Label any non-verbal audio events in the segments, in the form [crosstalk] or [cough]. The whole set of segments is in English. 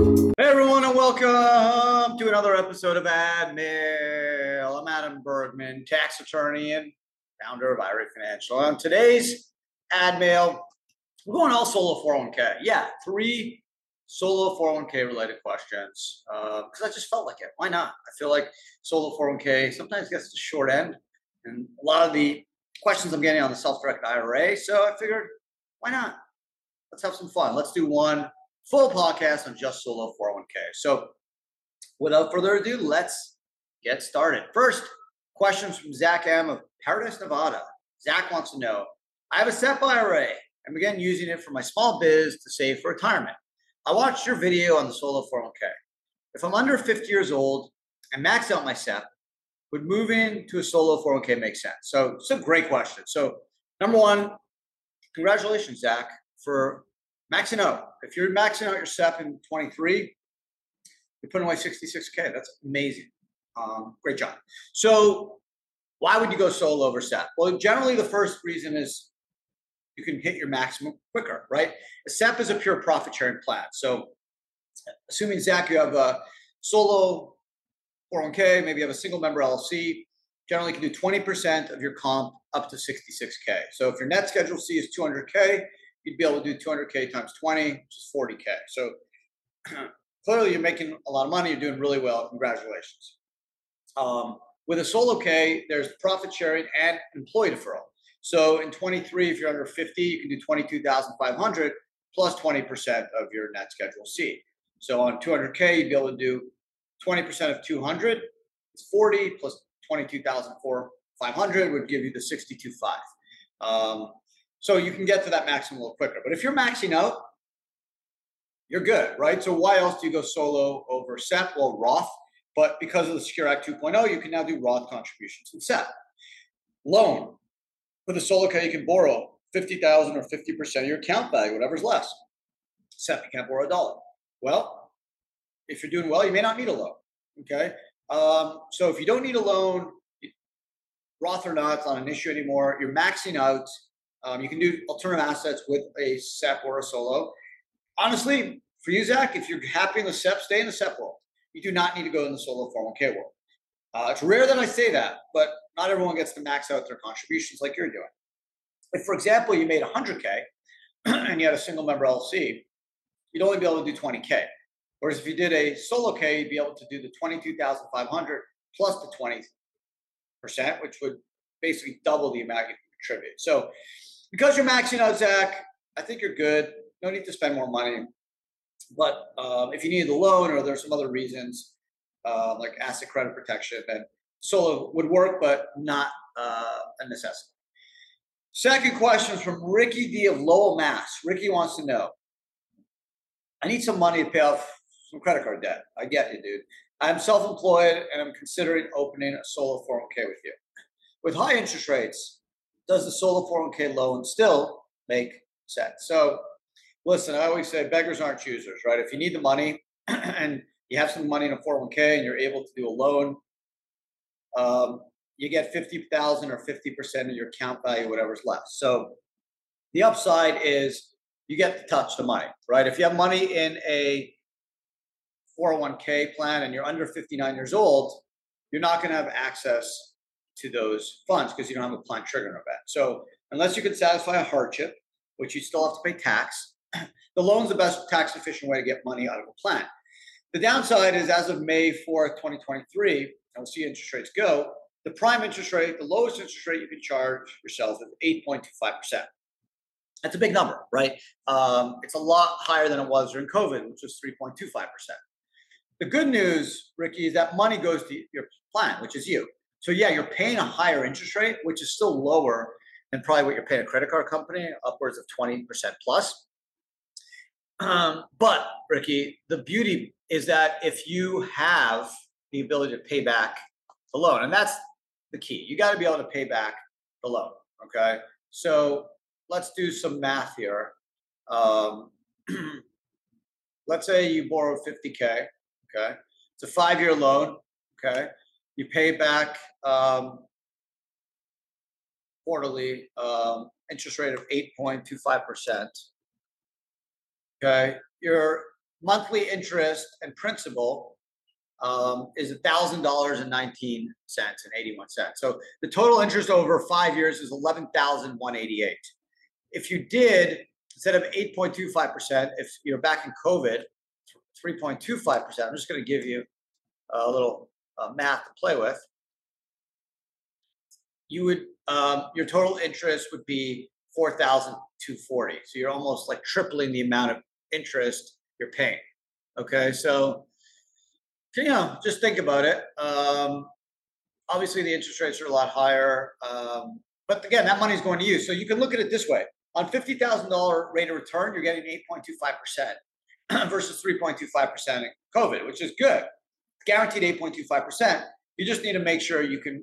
Hey everyone, and welcome to another episode of AdMail. I'm Adam Bergman, tax attorney and founder of IRA Financial. On today's AdMail, we're going all solo 401k. Yeah, three solo 401k related questions because uh, I just felt like it. Why not? I feel like solo 401k sometimes gets the short end, and a lot of the questions I'm getting on the self-directed IRA. So I figured, why not? Let's have some fun. Let's do one full podcast on just solo 401k. So without further ado, let's get started. First, questions from Zach M of Paradise, Nevada. Zach wants to know I have a SEP IRA and began using it for my small biz to save for retirement. I watched your video on the solo 401k. If I'm under 50 years old and max out my SEP, would moving to a solo 401k make sense? So it's a great question. So number one, congratulations, Zach, for maxing out. If you're maxing out your SEP in 23, you're putting away 66K. That's amazing. Um, great job. So why would you go solo over SEP? Well, generally the first reason is you can hit your maximum quicker, right? A SEP is a pure profit sharing plan. So assuming Zach, you have a solo 401k, maybe you have a single member LLC, generally can do 20% of your comp up to 66K. So if your net schedule C is 200K, you'd be able to do 200K times 20, which is 40K. So [clears throat] clearly you're making a lot of money. You're doing really well. Congratulations. Um, with a solo K, there's profit sharing and employee deferral. So in 23, if you're under 50, you can do 22,500 plus 20% of your net schedule C. So on 200K, you'd be able to do 20% of 200, it's 40 plus 22,500 would give you the 62.5. Um, so you can get to that maximum a little quicker. But if you're maxing out, you're good, right? So why else do you go solo over SEP? Well, Roth, but because of the Secure Act 2.0, you can now do Roth contributions in SEP. Loan. With a solo account, you can borrow 50,000 or 50% of your account value, whatever's less. SEP, you can't borrow a dollar. Well, if you're doing well, you may not need a loan. Okay. Um, so if you don't need a loan, Roth or not, it's not an issue anymore. You're maxing out um, you can do alternative assets with a SEP or a solo. Honestly, for you, Zach, if you're happy in the SEP, stay in the SEP world. You do not need to go in the solo 401k world. Uh, it's rare that I say that, but not everyone gets to max out their contributions like you're doing. If, for example, you made 100k [clears throat] and you had a single member LLC, you'd only be able to do 20k. Whereas if you did a solo K, you'd be able to do the 22,500 plus the 20%, which would basically double the amount you contribute. So because you're maxing out, Zach, I think you're good. No need to spend more money. But um, if you need the loan or there's some other reasons, uh, like asset credit protection, then solo would work, but not uh, a necessity. Second question is from Ricky D of Lowell, Mass. Ricky wants to know I need some money to pay off some credit card debt. I get you, dude. I'm self employed and I'm considering opening a solo 401k with you. With high interest rates, does the solo 401k loan still make sense? So, listen, I always say beggars aren't choosers, right? If you need the money [clears throat] and you have some money in a 401k and you're able to do a loan, um, you get 50,000 or 50% of your account value, whatever's left. So, the upside is you get to touch the money, right? If you have money in a 401k plan and you're under 59 years old, you're not going to have access to those funds because you don't have a plan triggering event. So unless you can satisfy a hardship, which you still have to pay tax, [clears throat] the loan's the best tax efficient way to get money out of a plan. The downside is as of May 4th, 2023, and we'll see interest rates go, the prime interest rate, the lowest interest rate you can charge yourself is 8.25%. That's a big number, right? Um, it's a lot higher than it was during COVID, which was 3.25%. The good news, Ricky, is that money goes to your plan, which is you. So yeah, you're paying a higher interest rate, which is still lower than probably what you're paying a credit card company, upwards of 20% plus. Um, but Ricky, the beauty is that if you have the ability to pay back the loan, and that's the key. You got to be able to pay back the loan. Okay. So let's do some math here. Um, [clears throat] let's say you borrow 50K. Okay. It's a five year loan. Okay. You pay back um, quarterly um, interest rate of 8.25%. Okay. Your monthly interest and principal um, is thousand dollars and nineteen cents and eighty one cents. So the total interest over five years is eleven thousand one eighty eight. If you did instead of eight point two five percent, if you're back in COVID, three point two five percent. I'm just going to give you a little uh, math to play with. You would um, your total interest would be four thousand two forty. So you're almost like tripling the amount of interest you're paying. Okay, so you know, just think about it. Um, obviously, the interest rates are a lot higher, um, but again, that money is going to you. So you can look at it this way: on fifty thousand dollar rate of return, you're getting eight point two five percent [clears throat] versus three point two five percent in COVID, which is good. Guaranteed eight point two five percent. You just need to make sure you can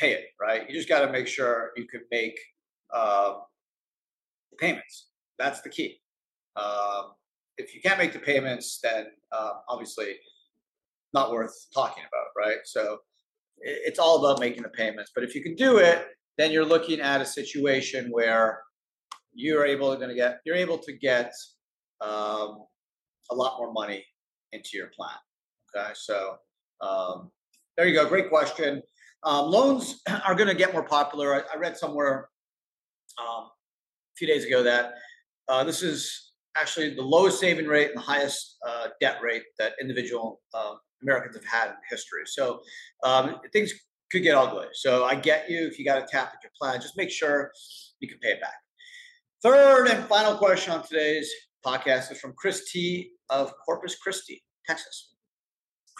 pay it, right? You just got to make sure you can make uh, payments. That's the key. Um, if you can't make the payments, then uh, obviously not worth talking about, right? So it's all about making the payments. But if you can do it, then you're looking at a situation where you're able to get you're able to get um, a lot more money into your plan. Okay, so um, there you go. Great question. Um, loans [clears throat] are going to get more popular. I, I read somewhere um, a few days ago that uh, this is actually the lowest saving rate and the highest uh, debt rate that individual uh, Americans have had in history. So um, things could get ugly. So I get you if you got to tap at your plan, just make sure you can pay it back. Third and final question on today's podcast is from Chris T of Corpus Christi, Texas.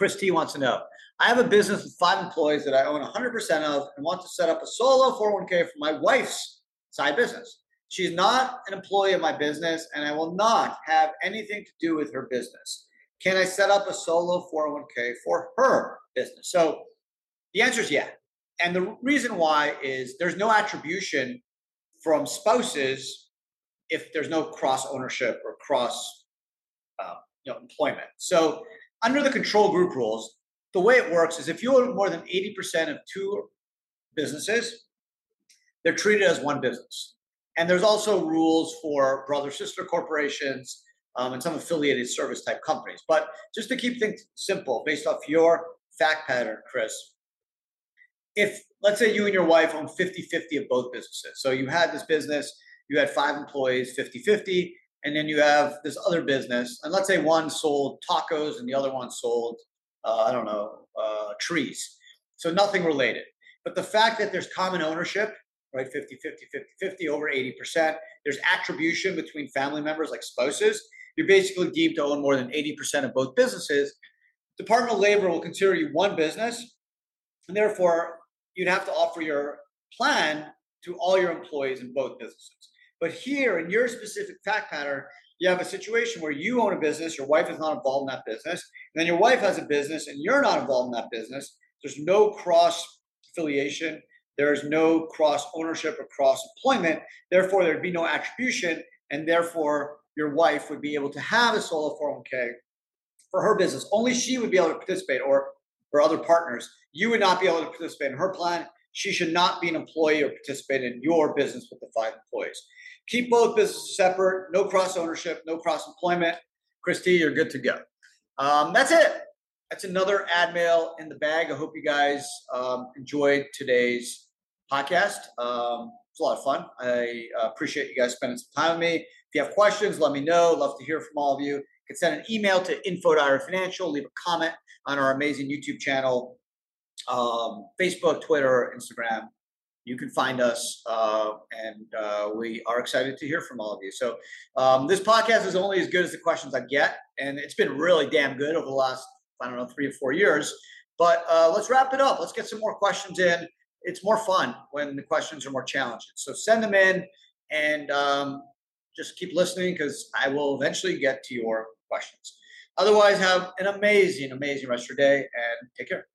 Chris T wants to know I have a business with five employees that I own 100% of and want to set up a solo 401k for my wife's side business. She's not an employee of my business, and I will not have anything to do with her business. Can I set up a solo 401k for her business? So the answer is yeah. And the reason why is there's no attribution from spouses if there's no cross ownership or cross uh, you know, employment. So under the control group rules, the way it works is if you own more than 80% of two businesses, they're treated as one business. And there's also rules for brother sister corporations um, and some affiliated service type companies. But just to keep things simple, based off your fact pattern, Chris, if let's say you and your wife own 50 50 of both businesses. So you had this business, you had five employees, 50 50, and then you have this other business, and let's say one sold tacos and the other one sold, uh, I don't know, uh, trees. So nothing related. But the fact that there's common ownership, right, 50 50 50 50, over 80%, there's attribution between family members like spouses you're basically deemed to own more than 80% of both businesses. Department of Labor will consider you one business, and therefore you'd have to offer your plan to all your employees in both businesses. But here, in your specific fact pattern, you have a situation where you own a business, your wife is not involved in that business, and then your wife has a business and you're not involved in that business. There's no cross affiliation, there is no cross ownership or cross employment. Therefore, there'd be no attribution, and therefore your wife would be able to have a solo 401k for her business. Only she would be able to participate, or her other partners. You would not be able to participate in her plan. She should not be an employee or participate in your business with the five employees. Keep both businesses separate, no cross ownership, no cross employment. Chris T, you're good to go. Um, that's it. That's another ad mail in the bag. I hope you guys um, enjoyed today's podcast. Um, it's a lot of fun. I uh, appreciate you guys spending some time with me. If you have questions, let me know. Love to hear from all of you. You can send an email to info financial, leave a comment on our amazing YouTube channel, um, Facebook, Twitter, Instagram. You can find us, uh, and uh, we are excited to hear from all of you. So, um, this podcast is only as good as the questions I get, and it's been really damn good over the last, I don't know, three or four years. But uh, let's wrap it up. Let's get some more questions in. It's more fun when the questions are more challenging. So, send them in, and um, just keep listening because I will eventually get to your questions. Otherwise, have an amazing, amazing rest of your day and take care.